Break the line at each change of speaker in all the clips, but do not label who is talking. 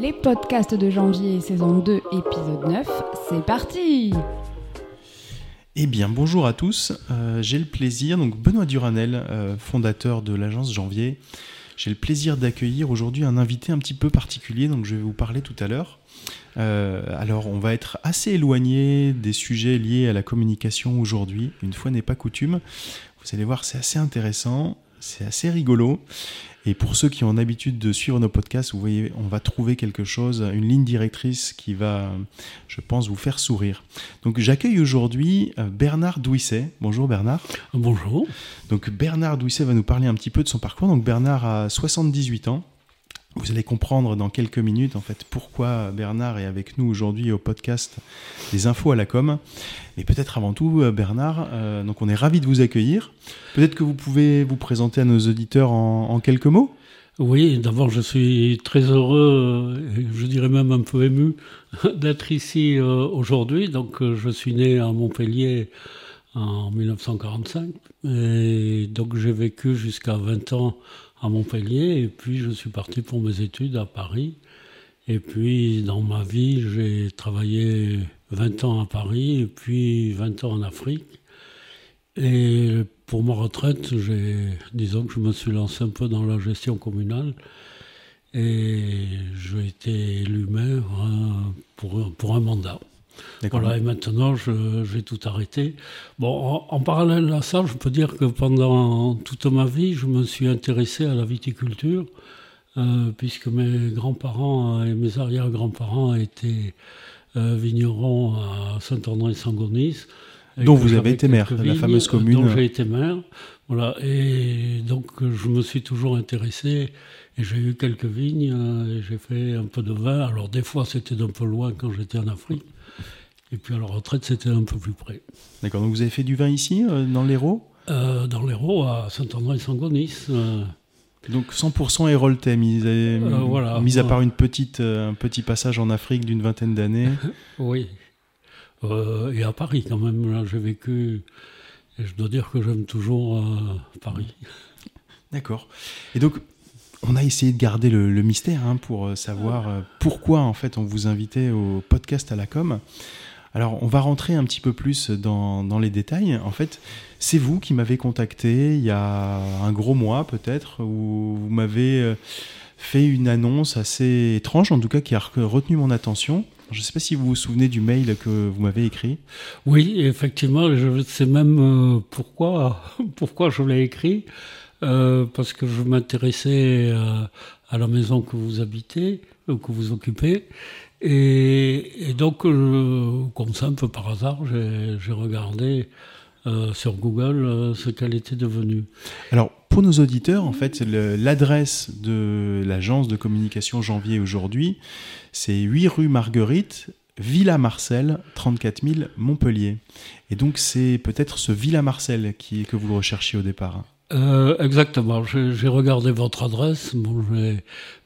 Les podcasts de janvier, saison 2, épisode 9, c'est parti
Eh bien, bonjour à tous. Euh, j'ai le plaisir, donc Benoît Duranel, euh, fondateur de l'agence Janvier, j'ai le plaisir d'accueillir aujourd'hui un invité un petit peu particulier, donc je vais vous parler tout à l'heure. Euh, alors, on va être assez éloigné des sujets liés à la communication aujourd'hui, une fois n'est pas coutume. Vous allez voir, c'est assez intéressant, c'est assez rigolo. Et pour ceux qui ont l'habitude de suivre nos podcasts, vous voyez, on va trouver quelque chose, une ligne directrice qui va, je pense, vous faire sourire. Donc j'accueille aujourd'hui euh, Bernard Douisset. Bonjour Bernard.
Bonjour.
Donc Bernard Douisset va nous parler un petit peu de son parcours. Donc Bernard a 78 ans. Vous allez comprendre dans quelques minutes en fait pourquoi Bernard est avec nous aujourd'hui au podcast des infos à la com. Mais peut-être avant tout, euh, Bernard, euh, donc on est ravi de vous accueillir. Peut-être que vous pouvez vous présenter à nos auditeurs en, quelques mots.
Oui, d'abord je suis très heureux, euh, je dirais même un peu ému d'être ici aujourd'hui. Donc je suis né à Montpellier en 1945 et donc j'ai vécu jusqu'à 20 ans à Montpellier et puis je suis parti pour mes études à Paris. Et puis dans ma vie, j'ai travaillé 20 ans à Paris et puis 20 ans en Afrique. Et pour ma retraite, disons que je me suis lancé un peu dans la gestion communale. Et j'ai été élu maire hein, pour un mandat. Voilà, et maintenant, j'ai tout arrêté. Bon, en, parallèle à ça, je peux dire que pendant toute ma vie, je me suis intéressé à la viticulture, euh, puisque mes grands-parents et mes arrière-grands-parents étaient euh, vignerons à Saint-André-Sangonis.
Dont vous avez été maire, la fameuse commune.
Dont j'ai été maire, voilà. Et donc, je me suis toujours intéressé et j'ai eu quelques vignes, euh, et j'ai fait un peu de vin. Alors, des fois, c'était d'un peu loin quand j'étais en Afrique. Et puis à la retraite, c'était un peu plus près.
D'accord, donc vous avez fait du vin ici, euh, dans l'Hérault
euh, Dans l'Hérault, à Saint-André-Sangonis. Euh.
Donc 100% héroltais, mis, voilà, mis à part une petite, un petit passage en Afrique d'une vingtaine d'années.
oui. et à Paris quand même, là j'ai vécu, et je dois dire que j'aime toujours Paris.
D'accord. Et donc, on a essayé de garder le, le mystère hein, pour savoir pourquoi en fait on vous invitait au podcast à la com. Alors, on va rentrer un petit peu plus dans, les détails. En fait, c'est vous qui m'avez contacté il y a un gros mois peut-être, où vous m'avez euh, fait une annonce assez étrange, en tout cas qui a retenu mon attention. Je ne sais pas si vous vous souvenez du mail que vous m'avez écrit.
Oui, effectivement, je sais même euh, pourquoi, pourquoi je l'ai écrit. Euh, parce que je m'intéressais à la maison que vous habitez, que vous occupez, et, donc, euh, comme ça, un peu par hasard, j'ai regardé euh, sur Google euh, ce qu'elle était devenue.
Alors, pour nos auditeurs, en fait, l'adresse de l'agence de communication Janvier aujourd'hui, c'est 8 rue Marguerite, Villa Marcel, 34 000 Montpellier. Et donc, c'est peut-être ce Villa Marcel qui, que vous recherchiez au départ.
Euh, exactement. J'ai regardé votre adresse, bon,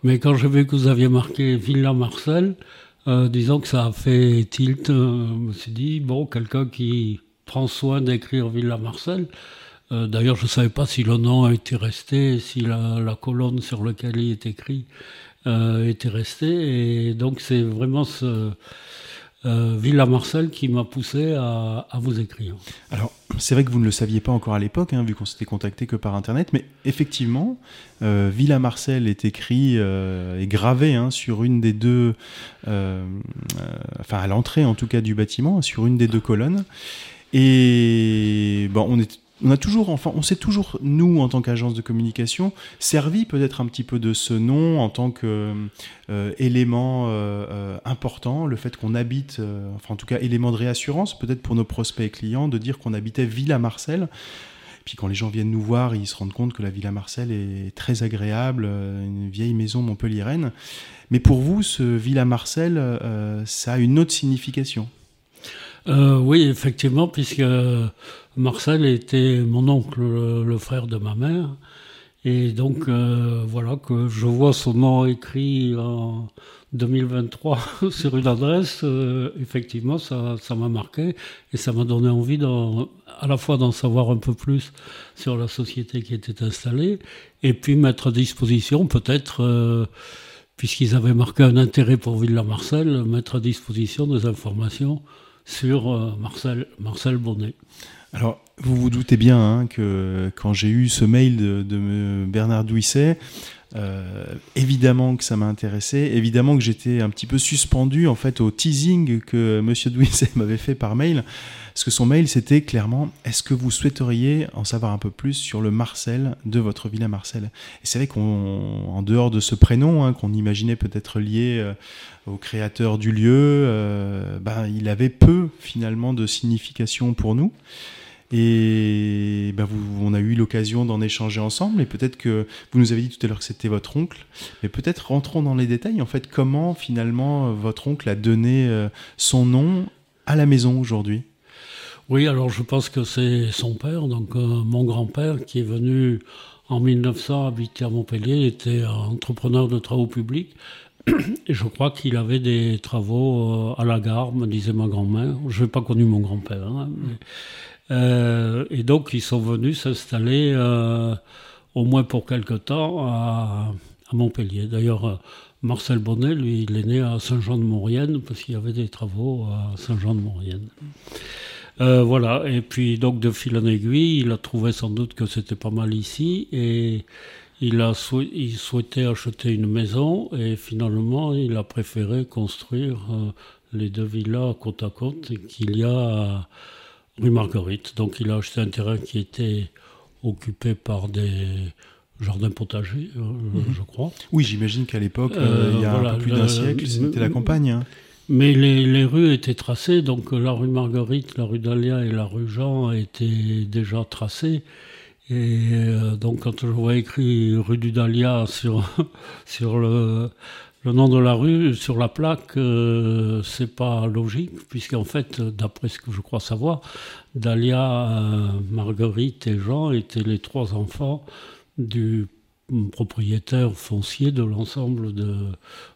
mais quand j'ai vu que vous aviez marqué Villa Marcel, euh, disons que ça a fait tilt. Euh, je me suis dit, bon, quelqu'un qui prend soin d'écrire Villa Marcel. Euh, d'ailleurs, je ne savais pas si le nom a été resté, si la, colonne sur laquelle il est écrit était restée. Et donc, c'est vraiment ce, Villa Marcel qui m'a poussé à, vous écrire.
Alors, c'est vrai que vous ne le saviez pas encore à l'époque, hein, vu qu'on s'était contacté que par Internet, mais effectivement, euh, Villa Marcel est écrit euh, et gravé hein, sur une des deux, euh, enfin à l'entrée en tout cas du bâtiment, sur une des deux colonnes. Et on est on a toujours, enfin, on s'est toujours, nous, en tant qu'agence de communication, servi peut-être un petit peu de ce nom en tant qu'élément euh, euh, important, le fait qu'on habite, euh, enfin, en tout cas, élément de réassurance, peut-être pour nos prospects clients, de dire qu'on habitait Villa Marcel. Puis quand les gens viennent nous voir, ils se rendent compte que la Villa Marcel est très agréable, une vieille maison montpelliéraine. Mais pour vous, ce Villa Marcel, ça a une autre signification.
Oui, effectivement, puisque Marcel était mon oncle, le, frère de ma mère. Et donc, euh, voilà, que je vois son nom écrit en 2023 sur une adresse, euh, effectivement, ça, m'a marqué et ça m'a donné envie à la fois d'en savoir un peu plus sur la société qui était installée et puis mettre à disposition peut-être euh, puisqu'ils avaient marqué un intérêt pour Villa-Marcel, mettre à disposition des informations sur euh, Marcel, Marcel.
Alors, vous vous doutez bien hein, que quand j'ai eu ce mail de, Bernard Douisset, euh, évidemment que ça m'a intéressé, évidemment que j'étais un petit peu suspendu en fait au teasing que Monsieur Douisset m'avait fait par mail, parce que son mail c'était clairement est-ce que vous souhaiteriez en savoir un peu plus sur le Marcel de votre villa Marcel? Et c'est vrai qu'en dehors de ce prénom hein, qu'on imaginait peut-être lié euh, au créateur du lieu, euh, ben, il avait peu finalement de signification pour nous. Et ben on a eu l'occasion d'en échanger ensemble. Et peut-être que vous nous avez dit tout à l'heure que c'était votre oncle. Mais peut-être rentrons dans les détails. En fait, comment finalement votre oncle a donné euh, son nom à la maison aujourd'hui?
Oui, alors je pense que c'est son père, donc euh, mon grand-père, qui est venu en 1900 habiter à Montpellier, était entrepreneur de travaux publics. Et je crois qu'il avait des travaux euh, à la gare, me disait ma grand-mère. Je n'ai pas connu mon grand-père. Hein, euh, et donc, ils sont venus s'installer, au moins pour quelque temps, à, Montpellier. D'ailleurs, Marcel Bonnet, lui, il est né à Saint-Jean-de-Maurienne, parce qu'il y avait des travaux à Saint-Jean-de-Maurienne. Voilà, et puis donc de fil en aiguille, il a trouvé sans doute que c'était pas mal ici, et il, a il souhaitait acheter une maison, et finalement, il a préféré construire les deux villas côte à côte qu'il y a rue Marguerite. Donc il a acheté un terrain qui était occupé par des jardins potagers, euh, mhm. je crois.
Oui, j'imagine qu'à l'époque, euh, il y a un peu plus d'un siècle, c'était la campagne. Hein.
Mais les, rues étaient tracées, donc la rue Marguerite, la rue Dahlia et la rue Jean étaient déjà tracées. Et euh, donc quand je vois écrit rue du Dahlia sur, sur le, le nom de la rue sur la plaque, euh, c'est pas logique, puisqu'en fait, d'après ce que je crois savoir, Dahlia, euh, Marguerite et Jean étaient les trois enfants du propriétaire foncier de l'ensemble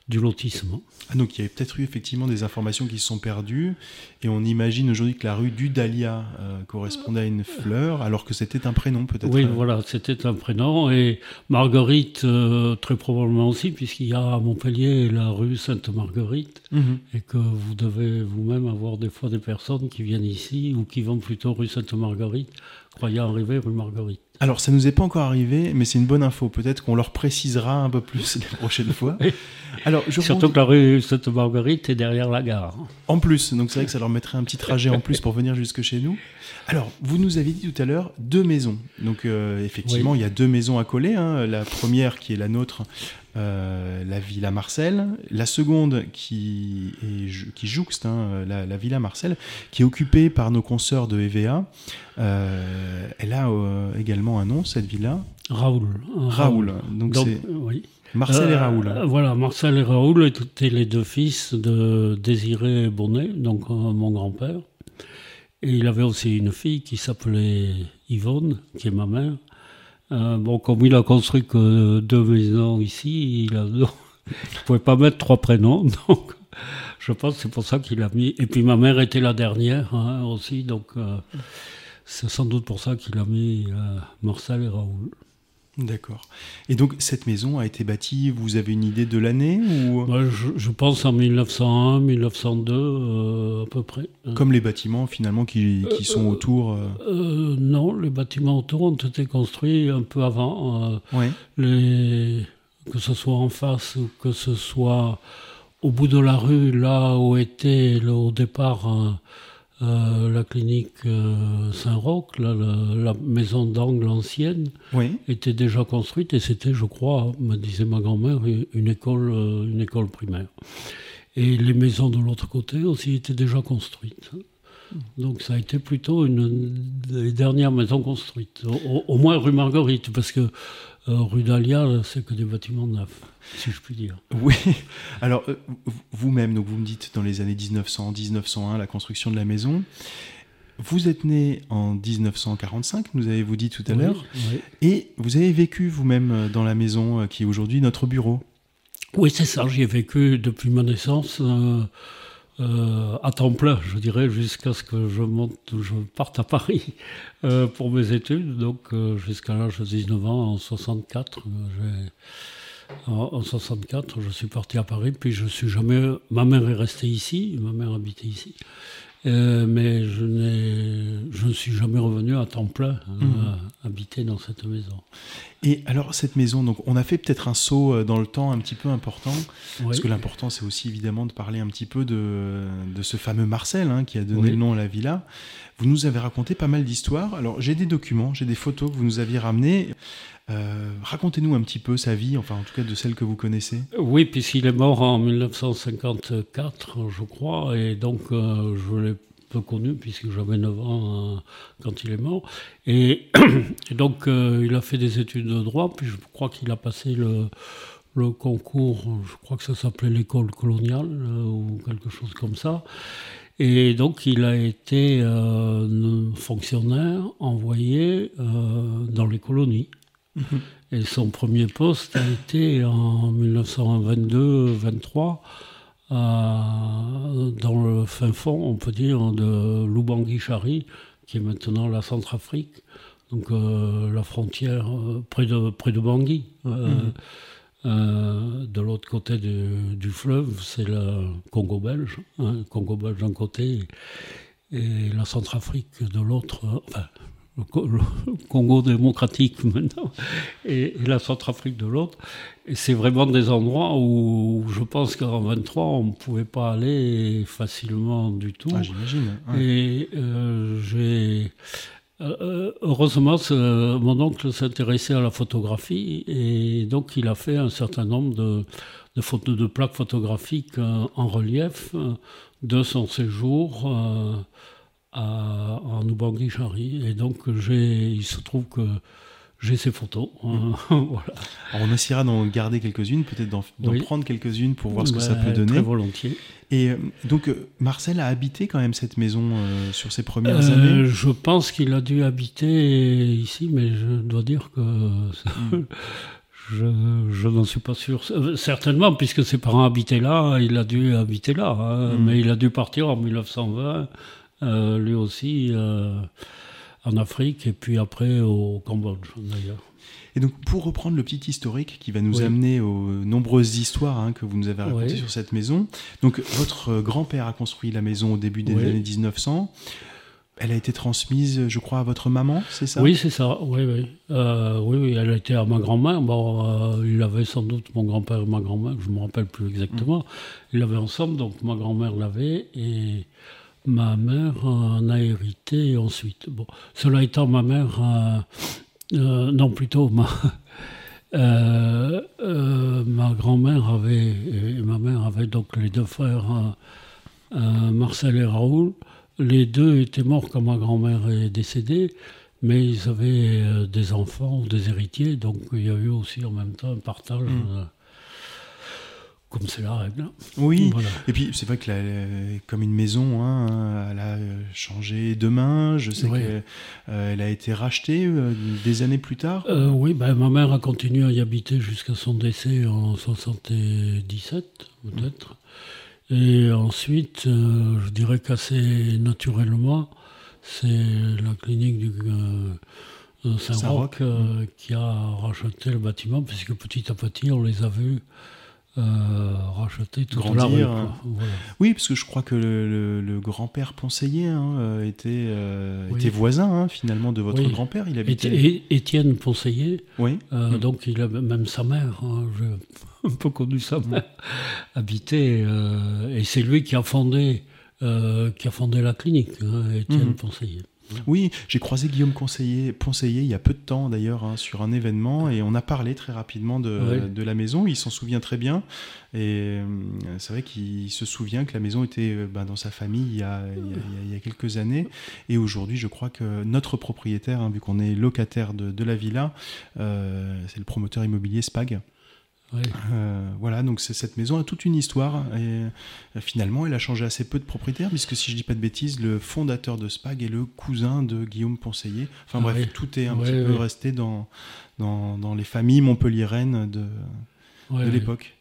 du lotissement.
Ah, donc il y a peut-être eu effectivement des informations qui se sont perdues et on imagine aujourd'hui que la rue du Dahlia euh, correspondait à une fleur alors que c'était un prénom peut-être.
Oui, voilà, c'était un prénom et Marguerite euh, très probablement aussi puisqu'il y a à Montpellier la rue Sainte-Marguerite mhm. et que vous devez vous-même avoir des fois des personnes qui viennent ici ou qui vont plutôt rue Sainte-Marguerite croyant arriver rue Marguerite.
Alors, ça nous est pas encore arrivé, mais c'est une bonne info. Peut-être qu'on leur précisera un peu plus les prochaines fois.
Alors, je Surtout que la rue Sainte-Marguerite est derrière la gare.
En plus, donc c'est vrai que ça leur mettrait un petit trajet en plus pour venir jusque chez nous. Alors, vous nous avez dit tout à l'heure deux maisons. Donc, euh, effectivement, il y a deux maisons à coller. Hein. La première qui est la nôtre, euh, la Villa Marcel. La seconde qui, est, qui jouxte hein, la, Villa Marcel, qui est occupée par nos consoeurs de EVA. Euh, elle a euh, également un nom, cette villa
Raoul.
Raoul. Donc, c'est Marcel et Raoul.
voilà, Marcel et Raoul étaient les deux fils de Désiré Bonnet, donc mon grand-père. Et il avait aussi une fille qui s'appelait Yvonne, qui est ma mère. Euh, bon, comme il a construit que deux maisons ici, il ne pouvait pas mettre trois prénoms, donc je pense que c'est pour ça qu'il a mis. Et puis ma mère était la dernière hein, aussi, donc euh, c'est sans doute pour ça qu'il a mis euh, Marcel et Raoul.
D'accord. Et donc cette maison a été bâtie, vous avez une idée de l'année ou...
je, pense en 1901, 1902 euh, à peu près.
Comme les bâtiments finalement qui, qui sont euh, autour
euh, Non, les bâtiments autour ont été construits un peu avant. les, que ce soit en face ou que ce soit au bout de la rue, là où était au départ euh, la clinique euh, Saint-Roch, la, maison d'angle ancienne, était déjà construite et c'était, je crois, me disait ma grand-mère, une école, euh, une école primaire. Et les maisons de l'autre côté aussi étaient déjà construites. Donc ça a été plutôt une des dernières maisons construites, au moins rue Marguerite, parce que euh, rue Dahlia, c'est que des bâtiments neufs, si je puis dire.
Oui. Alors, euh, vous-même, donc vous me dites dans les années 1900, 1901, la construction de la maison. Vous êtes né en 1945, nous avez-vous dit tout à l'heure, et vous avez vécu vous-même euh, dans la maison qui est aujourd'hui notre bureau.
Oui, c'est ça, j'y ai vécu depuis ma naissance. Euh, à temps plein, je dirais, jusqu'à ce que je monte, je parte à Paris euh, pour mes études. Donc, euh, jusqu'à l'âge de 19 ans, en 64, En, 64, je suis parti à Paris, puis je suis jamais. Ma mère est restée ici, ma mère habitait ici. Euh, mais je, je ne suis jamais revenu à temps plein euh, mhm. habiter dans cette maison.
Et alors cette maison, donc on a fait peut-être un saut euh, dans le temps un petit peu important, parce que l'important c'est aussi évidemment de parler un petit peu de, de ce fameux Marcel hein, qui a donné le nom à la villa. Vous nous avez raconté pas mal d'histoires. Alors j'ai des documents, j'ai des photos que vous nous aviez ramenées. Racontez-nous un petit peu sa vie, enfin en tout cas de celle que vous connaissez.
Oui, puisqu'il est mort en 1954, je crois, et donc je l'ai peu connu puisque j'avais 9 ans euh, quand il est mort. Et, donc euh, il a fait des études de droit, puis je crois qu'il a passé le, concours, je crois que ça s'appelait l'école coloniale euh, ou quelque chose comme ça. Et donc il a été fonctionnaire envoyé dans les colonies. Mm-hmm. Et son premier poste a été en 1922-23 dans le fin fond, on peut dire, de Lubangui-Chari, qui est maintenant la Centrafrique, donc euh, la frontière euh, près, de, près de Bangui. Euh, de l'autre côté du, fleuve, c'est le Congo belge, hein, Congo belge d'un côté et la Centrafrique de l'autre, enfin le Congo démocratique maintenant, et, la Centrafrique de l'autre. Et c'est vraiment des endroits où je pense qu'en 23, on ne pouvait pas aller facilement du tout.
Ah, j'imagine.
Et euh, j'ai. Euh, heureusement, mon oncle s'intéressait à la photographie et donc il a fait un certain nombre de, plaques photographiques euh, en relief de son séjour à, en Ubangui-Chari. Et donc, il se trouve que j'ai ces photos.
Hein, voilà. on essaiera d'en garder quelques-unes, peut-être d'en prendre quelques-unes pour voir ce que ça peut donner.
Très volontiers.
Et euh, donc, euh, Marcel a habité quand même cette maison euh, sur ses premières années
Je pense qu'il a dû habiter ici, mais je dois dire que hmm. je, n'en suis pas sûr. Certainement, puisque ses parents habitaient là, il a dû habiter là. Hein, hmm. Mais il a dû partir en 1920 euh, lui aussi en Afrique et puis après au Cambodge d'ailleurs.
Et donc, pour reprendre le petit historique qui va nous amener aux nombreuses histoires hein, que vous nous avez racontées sur cette maison. Donc, votre grand-père a construit la maison au début des années 1900. Elle a été transmise, je crois, à votre maman, c'est ça?
Oui, c'est ça. Oui, oui. Euh, oui, oui, elle a été à ma grand-mère. Bon, il avait sans doute mon grand-père et ma grand-mère, je ne me rappelle plus exactement. Mmh. Ils l'avaient ensemble, donc ma grand-mère l'avait. Et ma mère en a hérité ensuite. Bon, cela étant, ma mère, euh, non plutôt ma, euh, euh, ma grand-mère avait, et ma mère avait donc les deux frères, Marcel et Raoul. Les deux étaient morts quand ma grand-mère est décédée, mais ils avaient des enfants ou des héritiers, donc il y a eu aussi en même temps un partage. Mmh comme c'est la règle.
Oui, et puis c'est vrai que comme une maison, hein, elle a changé de main. Je sais qu'elle euh, a été rachetée euh, des années plus tard.
Euh, oui, ben, ma mère a continué à y habiter jusqu'à son décès en 77, peut-être. Et ensuite, je dirais qu'assez naturellement, c'est la clinique du Saint-Roch mm. qui a racheté le bâtiment, puisque petit à petit, on les a vus euh, racheter toute Grandir, la hein.
Oui, parce que je crois que le, grand-père Ponseiller hein, euh, était, euh, était voisin hein, finalement de votre grand-père. Il
habitait. Étienne Ponseiller. Oui. Mm. Donc il a même sa mère. J'ai un peu connu sa mère. Habitait et c'est lui qui a fondé qui a fondé la clinique. Étienne mm. Ponseiller.
Oui, j'ai croisé Guillaume Conseiller, Ponseiller il y a peu de temps d'ailleurs hein, sur un événement et on a parlé très rapidement de, de la maison. Il s'en souvient très bien et euh, c'est vrai qu'il se souvient que la maison était euh, ben, dans sa famille il y, a, il, y a, quelques années et aujourd'hui je crois que notre propriétaire, hein, vu qu'on est locataire de, de la villa, euh, c'est le promoteur immobilier Spag. Euh, voilà, donc cette maison a toute une histoire et euh, finalement elle a changé assez peu de propriétaires puisque si je dis pas de bêtises, le fondateur de Spag est le cousin de Guillaume Ponseiller. Enfin bref, tout est un petit peu resté dans, dans, les familles montpelliéraines de, de l'époque.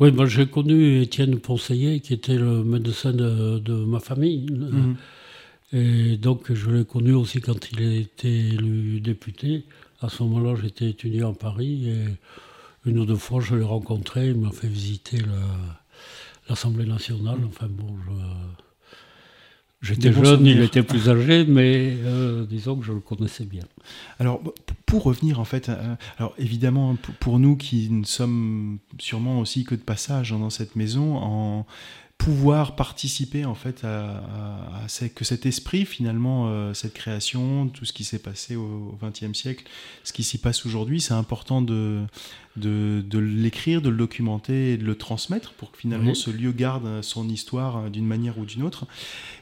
Oui, moi j'ai connu Étienne Ponseiller qui était le médecin de, ma famille. Mhm. Et donc je l'ai connu aussi quand il était élu député. À ce moment-là, j'étais étudiant à Paris et une ou deux fois, je l'ai rencontré, il m'a fait visiter l'Assemblée nationale. Enfin bon, J'étais jeune, il était plus âgé, mais euh, disons que je le connaissais bien.
Alors, pour revenir en fait, euh, alors évidemment, pour nous qui ne sommes sûrement aussi que de passage dans cette maison, en, pouvoir participer en fait à, que cet esprit finalement, euh, cette création, tout ce qui s'est passé au XXe siècle, ce qui s'y passe aujourd'hui, c'est important de, de, l'écrire, de le documenter et de le transmettre pour que finalement ce lieu garde son histoire euh, d'une manière ou d'une autre.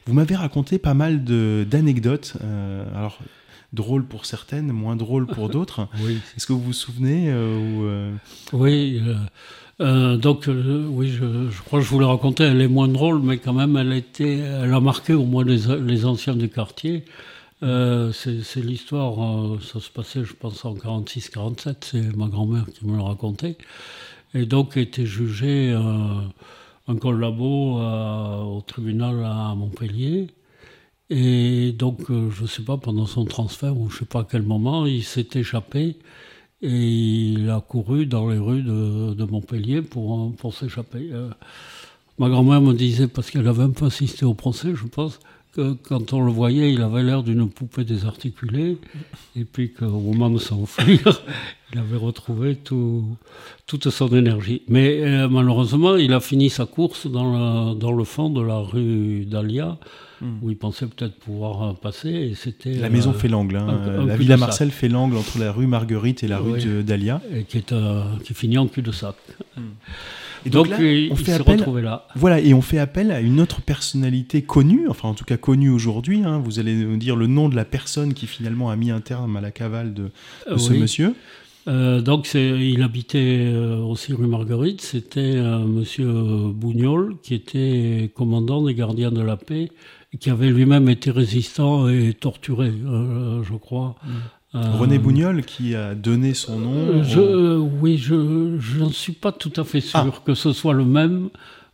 Vous m'avez raconté pas mal d'anecdotes, euh, alors drôles pour certaines, moins drôles pour d'autres. oui. Est-ce que vous vous souvenez ou,
Oui. Euh, donc, euh, oui, je, crois que je vous l'ai raconté, elle est moins drôle, mais quand même, elle, a marqué au moins les, anciens du quartier. Euh, c'est l'histoire, ça se passait, je pense, en 46-47, c'est ma grand-mère qui me l'a raconté. Et donc, était jugé un collabo au tribunal à Montpellier. Et donc, je ne sais pas, pendant son transfert, ou je ne sais pas à quel moment, il s'est échappé et il a couru dans les rues de, Montpellier pour, pour s'échapper. Euh, ma grand-mère me disait, parce qu'elle avait un peu assisté au procès, je pense, que quand on le voyait, il avait l'air d'une poupée désarticulée, et puis qu'au moment de s'enfuir, il avait retrouvé tout, toute son énergie. Mais euh, malheureusement, il a fini sa course dans, dans le fond de la rue d'Alia, Hmm. où il pensait peut-être pouvoir passer. Et c'était
la maison euh, fait l'angle. Hein. la villa Marcel fait l'angle entre la rue Marguerite et la rue d'Alia,
et qui est euh, qui finit en cul-de-sac.
Hmm. Et donc, là, on fait appel, là. Voilà, et on fait appel à une autre personnalité connue, enfin en tout cas connue aujourd'hui. Hein. Vous allez nous dire le nom de la personne qui finalement a mis un terme à la cavale de, ce monsieur.
donc il habitait aussi rue Marguerite. C'était Monsieur Bougnol qui était commandant des gardiens de la paix qui avait lui-même été résistant et torturé, euh, je crois.
Euh, René Bougnol qui a donné son nom
je, Oui, je n'en suis pas tout à fait sûr ah. que ce soit le même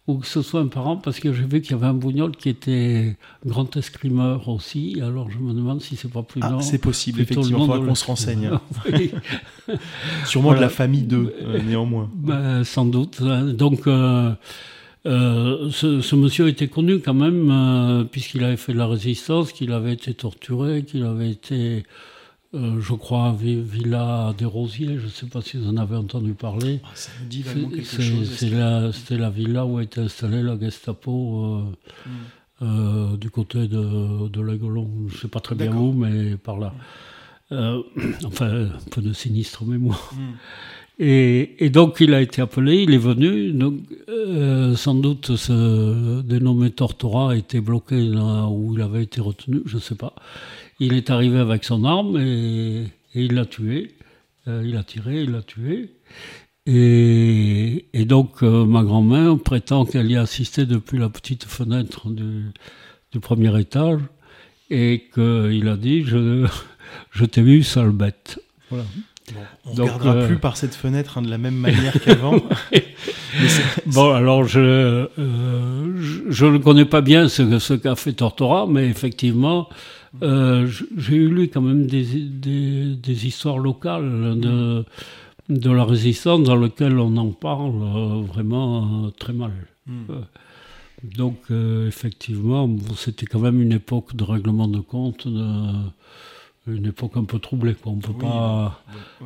ou que ce soit un parent, parce que j'ai vu qu'il y avait un Bougnol qui était grand escrimeur aussi, alors je me demande si c'est pas plus ah,
C'est possible, effectivement, il faudra qu'on se renseigne. Sûrement de la famille d'eux, euh, néanmoins.
Ben, sans doute. Hein. Donc, euh, ce, monsieur était connu quand même, euh, puisqu'il avait fait de la résistance, qu'il avait été torturé, qu'il avait été, euh, je crois, Villa des Rosiers, je ne sais pas si vous en avez entendu parler.
Ah, ça me dit quelque chose.
C'était la, villa où était installée la Gestapo hmm. du côté de, de l'Aigolon. Je ne sais pas très bien où, mais par là. enfin, un peu de sinistre mémoire. Hmm. Et, donc il a été appelé, il est venu. Donc, euh, sans doute ce dénommé Tortora a été bloqué là où il avait été retenu, je ne sais pas. Il est arrivé avec son arme et, il l'a tué. Euh, il a tiré, il l'a tué. Et, donc euh, ma grand-mère prétend qu'elle y a assisté depuis la petite fenêtre du, du premier étage et qu'il a dit je, je t'ai vu, sale bête. Voilà
on ne regardera euh, plus par cette fenêtre hein, de la même manière qu'avant.
bon, alors je, euh, je, ne connais pas bien ce, ce qu'a fait Tortora, mais effectivement, euh, j'ai eu lu quand même des, des, des histoires locales de, de la résistance dans lesquelles on en parle vraiment très mal. Hmm. Donc, effectivement, c'était quand même une époque de règlement de compte. De, une époque un peu troublée. On ne peut pas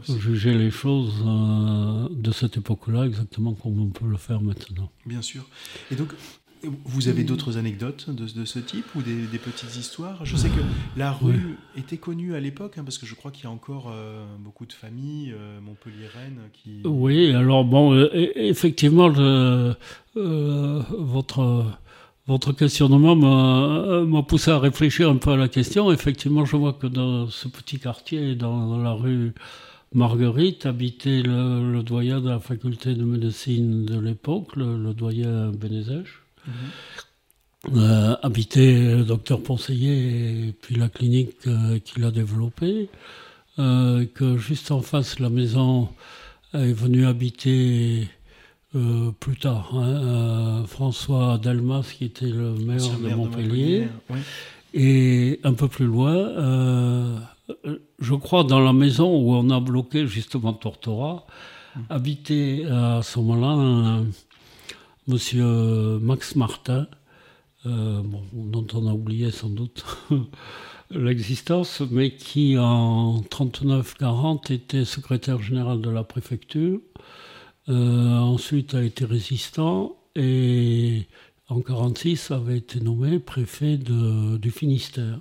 juger les choses euh, de cette époque-là exactement comme on peut le faire maintenant.
Bien sûr. Et donc, vous avez d'autres anecdotes de, ce type ou des, petites histoires? Je sais que la rue était connue à l'époque, hein, parce que je crois qu'il y a encore euh, beaucoup de familles euh, montpelliéraines qui...
Oui, alors bon, effectivement, votre votre questionnement euh, m'a poussé à réfléchir un peu à la question. Effectivement, je vois que dans ce petit quartier, dans, la rue Marguerite, habitait le, doyen de la faculté de médecine de l'époque, le, doyen Bénézèche. Euh, habitait le docteur Ponseillet et puis la clinique euh, qu'il a développée. que juste en face, la maison est venue habiter euh, plus tard, hein, euh, François Dalmas, qui était le maire, de, Montpellier, et un peu plus loin, euh, je crois dans la maison où on a bloqué justement Tortora, habitait à ce moment-là monsieur Max Martin, dont on a oublié sans doute l'existence, mais qui en 39-40 était secrétaire général de la préfecture. ensuite a été résistant et en 46 avait été nommé préfet du Finistère.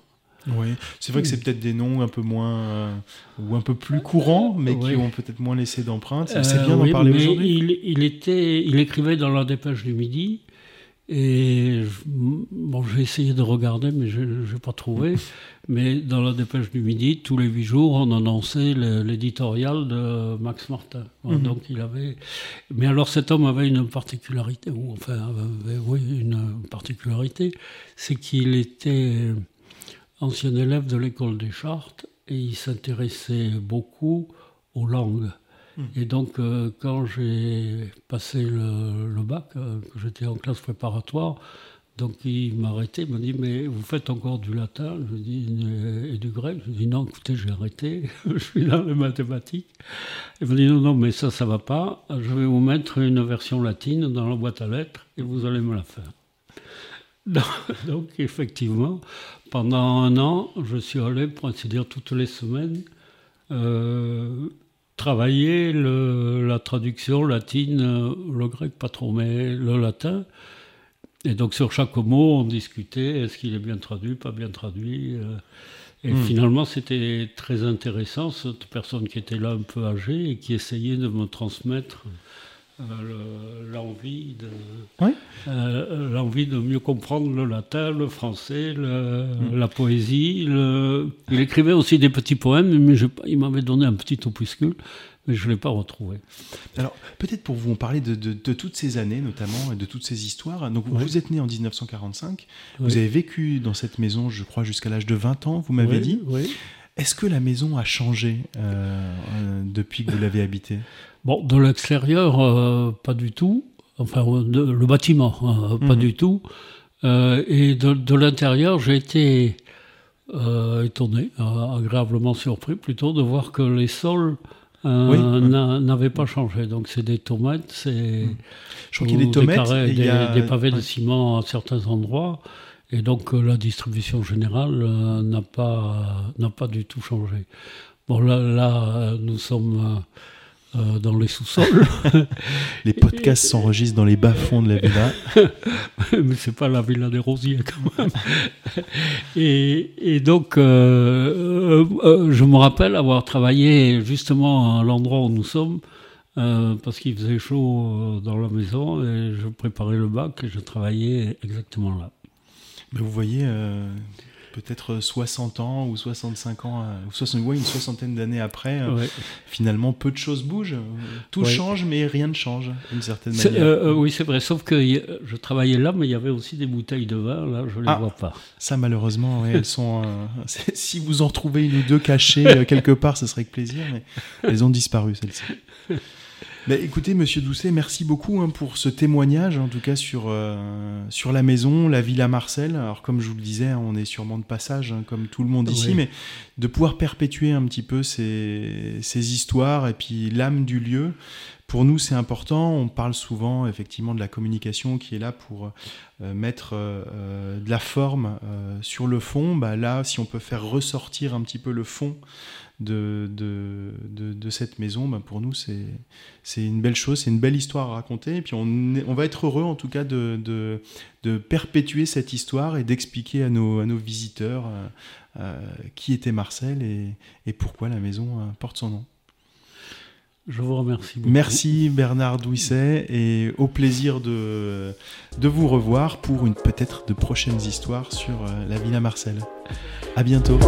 Oui, c'est vrai que c'est peut-être des noms un peu moins euh, ou un peu plus courants, mais qui ont peut-être moins laissé d'empreintes. C'est euh, bien d'en parler aujourd'hui.
Il, était, il écrivait dans la Dépêche du Midi. Et bon, j'ai essayé de regarder, mais je n'ai pas trouvé. mais dans la Dépêche du Midi, tous les huit jours, on annonçait l'éditorial de Max Martin. Mhm. Donc il avait. Mais alors cet homme avait une particularité, ou enfin, avait, oui, une particularité, c'est qu'il était ancien élève de l'école des Chartes et il s'intéressait beaucoup aux langues. Hmm. Et donc, euh, quand j'ai passé le, bac, euh, que j'étais en classe préparatoire, donc il m'a arrêté, il m'a dit Mais vous faites encore du latin? Je dis, Et du grec? Je dis Non, écoutez, j'ai arrêté, je suis dans les mathématiques. Il m'a dit Non, non, mais ça, ça va pas. Je vais vous mettre une version latine dans la boîte à lettres et vous allez me la faire. Donc, effectivement, pendant un an, je suis allé, pour ainsi dire, toutes les semaines, euh, travailler la traduction latine, le grec pas trop, mais le latin. Et donc sur chaque mot, on discutait, est-ce qu'il est bien traduit, pas bien traduit. Euh. et hmm. finalement, c'était très intéressant, cette personne qui était là un peu âgée et qui essayait de me transmettre euh, l'envie de, euh, l'envie de mieux comprendre le latin, le français, mm. la poésie. Il écrivait aussi des petits poèmes, mais il m'avait donné un petit opuscule, mais je ne l'ai pas retrouvé.
Alors, peut-être pour vous, on parlait de, de, toutes ces années, notamment, et de toutes ces histoires. Donc, vous êtes né en 1945, vous avez vécu dans cette maison, je crois, jusqu'à l'âge de 20 ans, vous m'avez dit. Est-ce que la maison a changé euh, depuis que vous l'avez habitée
Bon, de l'extérieur, euh, pas du tout. Enfin, le bâtiment, hein, pas mhm. du tout. Euh, et de, l'intérieur, j'ai été euh, étonné, agréablement surpris plutôt, de voir que les sols n'avaient pas changé. Donc, c'est des tomates, c'est.
Je crois qu'il y a des tomates.
Des, pavés de ciment à certains endroits. Et donc, la distribution générale n'a pas, n'a pas du tout changé. Bon, là, là nous sommes euh, dans les sous-sols.
les podcasts s'enregistrent dans les bas-fonds de la villa.
Mais c'est pas la villa des Rosiers quand même. et, donc, euh, euh, je me rappelle avoir travaillé justement à l'endroit où nous sommes. parce qu'il faisait chaud dans la maison et je préparais le bac et je travaillais exactement là.
Mais vous voyez, peut-être 60 ans ou 65 ans, euh, ou 60, une soixantaine d'années après, euh, finalement, peu de choses bougent. Tout change, mais rien ne change, d'une certaine manière.
Euh, oui, c'est vrai. Sauf que je travaillais là, mais il y avait aussi des bouteilles de vin. Là, je ne les ah, vois pas.
Ça, malheureusement, elles sont. si vous en retrouvez une ou deux cachées quelque part, ce serait avec plaisir, mais elles ont disparu, celles-ci. Bah, écoutez, Monsieur Doucet, merci beaucoup hein, pour ce témoignage, en tout cas sur, euh, sur la maison, la Villa Marcel. Alors, comme je vous le disais, on est sûrement de passage, hein, comme tout le monde ici, mais de pouvoir perpétuer un petit peu ces, ces histoires et puis l'âme du lieu. Pour nous, c'est important. On parle souvent effectivement de la communication qui est là pour euh, mettre euh, de la forme sur le fond. Bah, là, si on peut faire ressortir un petit peu le fond de, de, de, cette maison, ben pour nous, c'est une belle chose, c'est une belle histoire à raconter. Et puis on, on va être heureux, en tout cas, de, de perpétuer cette histoire et d'expliquer à nos, à nos visiteurs euh, euh, qui était Marcel et, et, pourquoi la maison euh, porte son nom.
Je vous remercie beaucoup.
Merci Bernard Douisset et au plaisir de, de vous revoir pour une peut-être de prochaines histoires sur la Villa Marcel. À bientôt.